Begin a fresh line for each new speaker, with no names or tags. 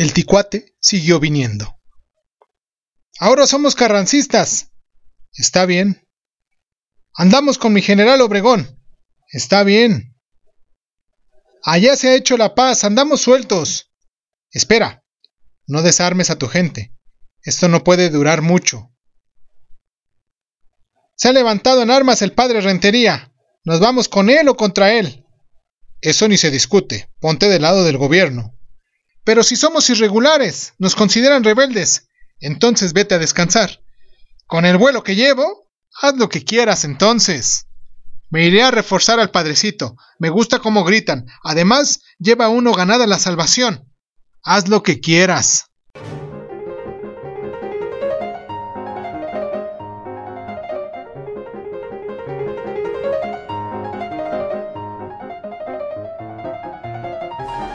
El ticuate siguió viniendo. Ahora somos carrancistas. Está bien. Andamos con mi general Obregón. Está bien. Allá se ha hecho la paz, andamos sueltos. Espera, no desarmes a tu gente. Esto no puede durar mucho. Se ha levantado en armas el padre Rentería. ¿Nos vamos con él o contra él? Eso ni se discute. Ponte del lado del gobierno. Pero si somos irregulares, nos consideran rebeldes. Entonces vete a descansar. Con el vuelo que llevo, haz lo que quieras entonces. Me iré a reforzar al padrecito. Me gusta cómo gritan. Además, lleva uno ganada la salvación. Haz lo que quieras.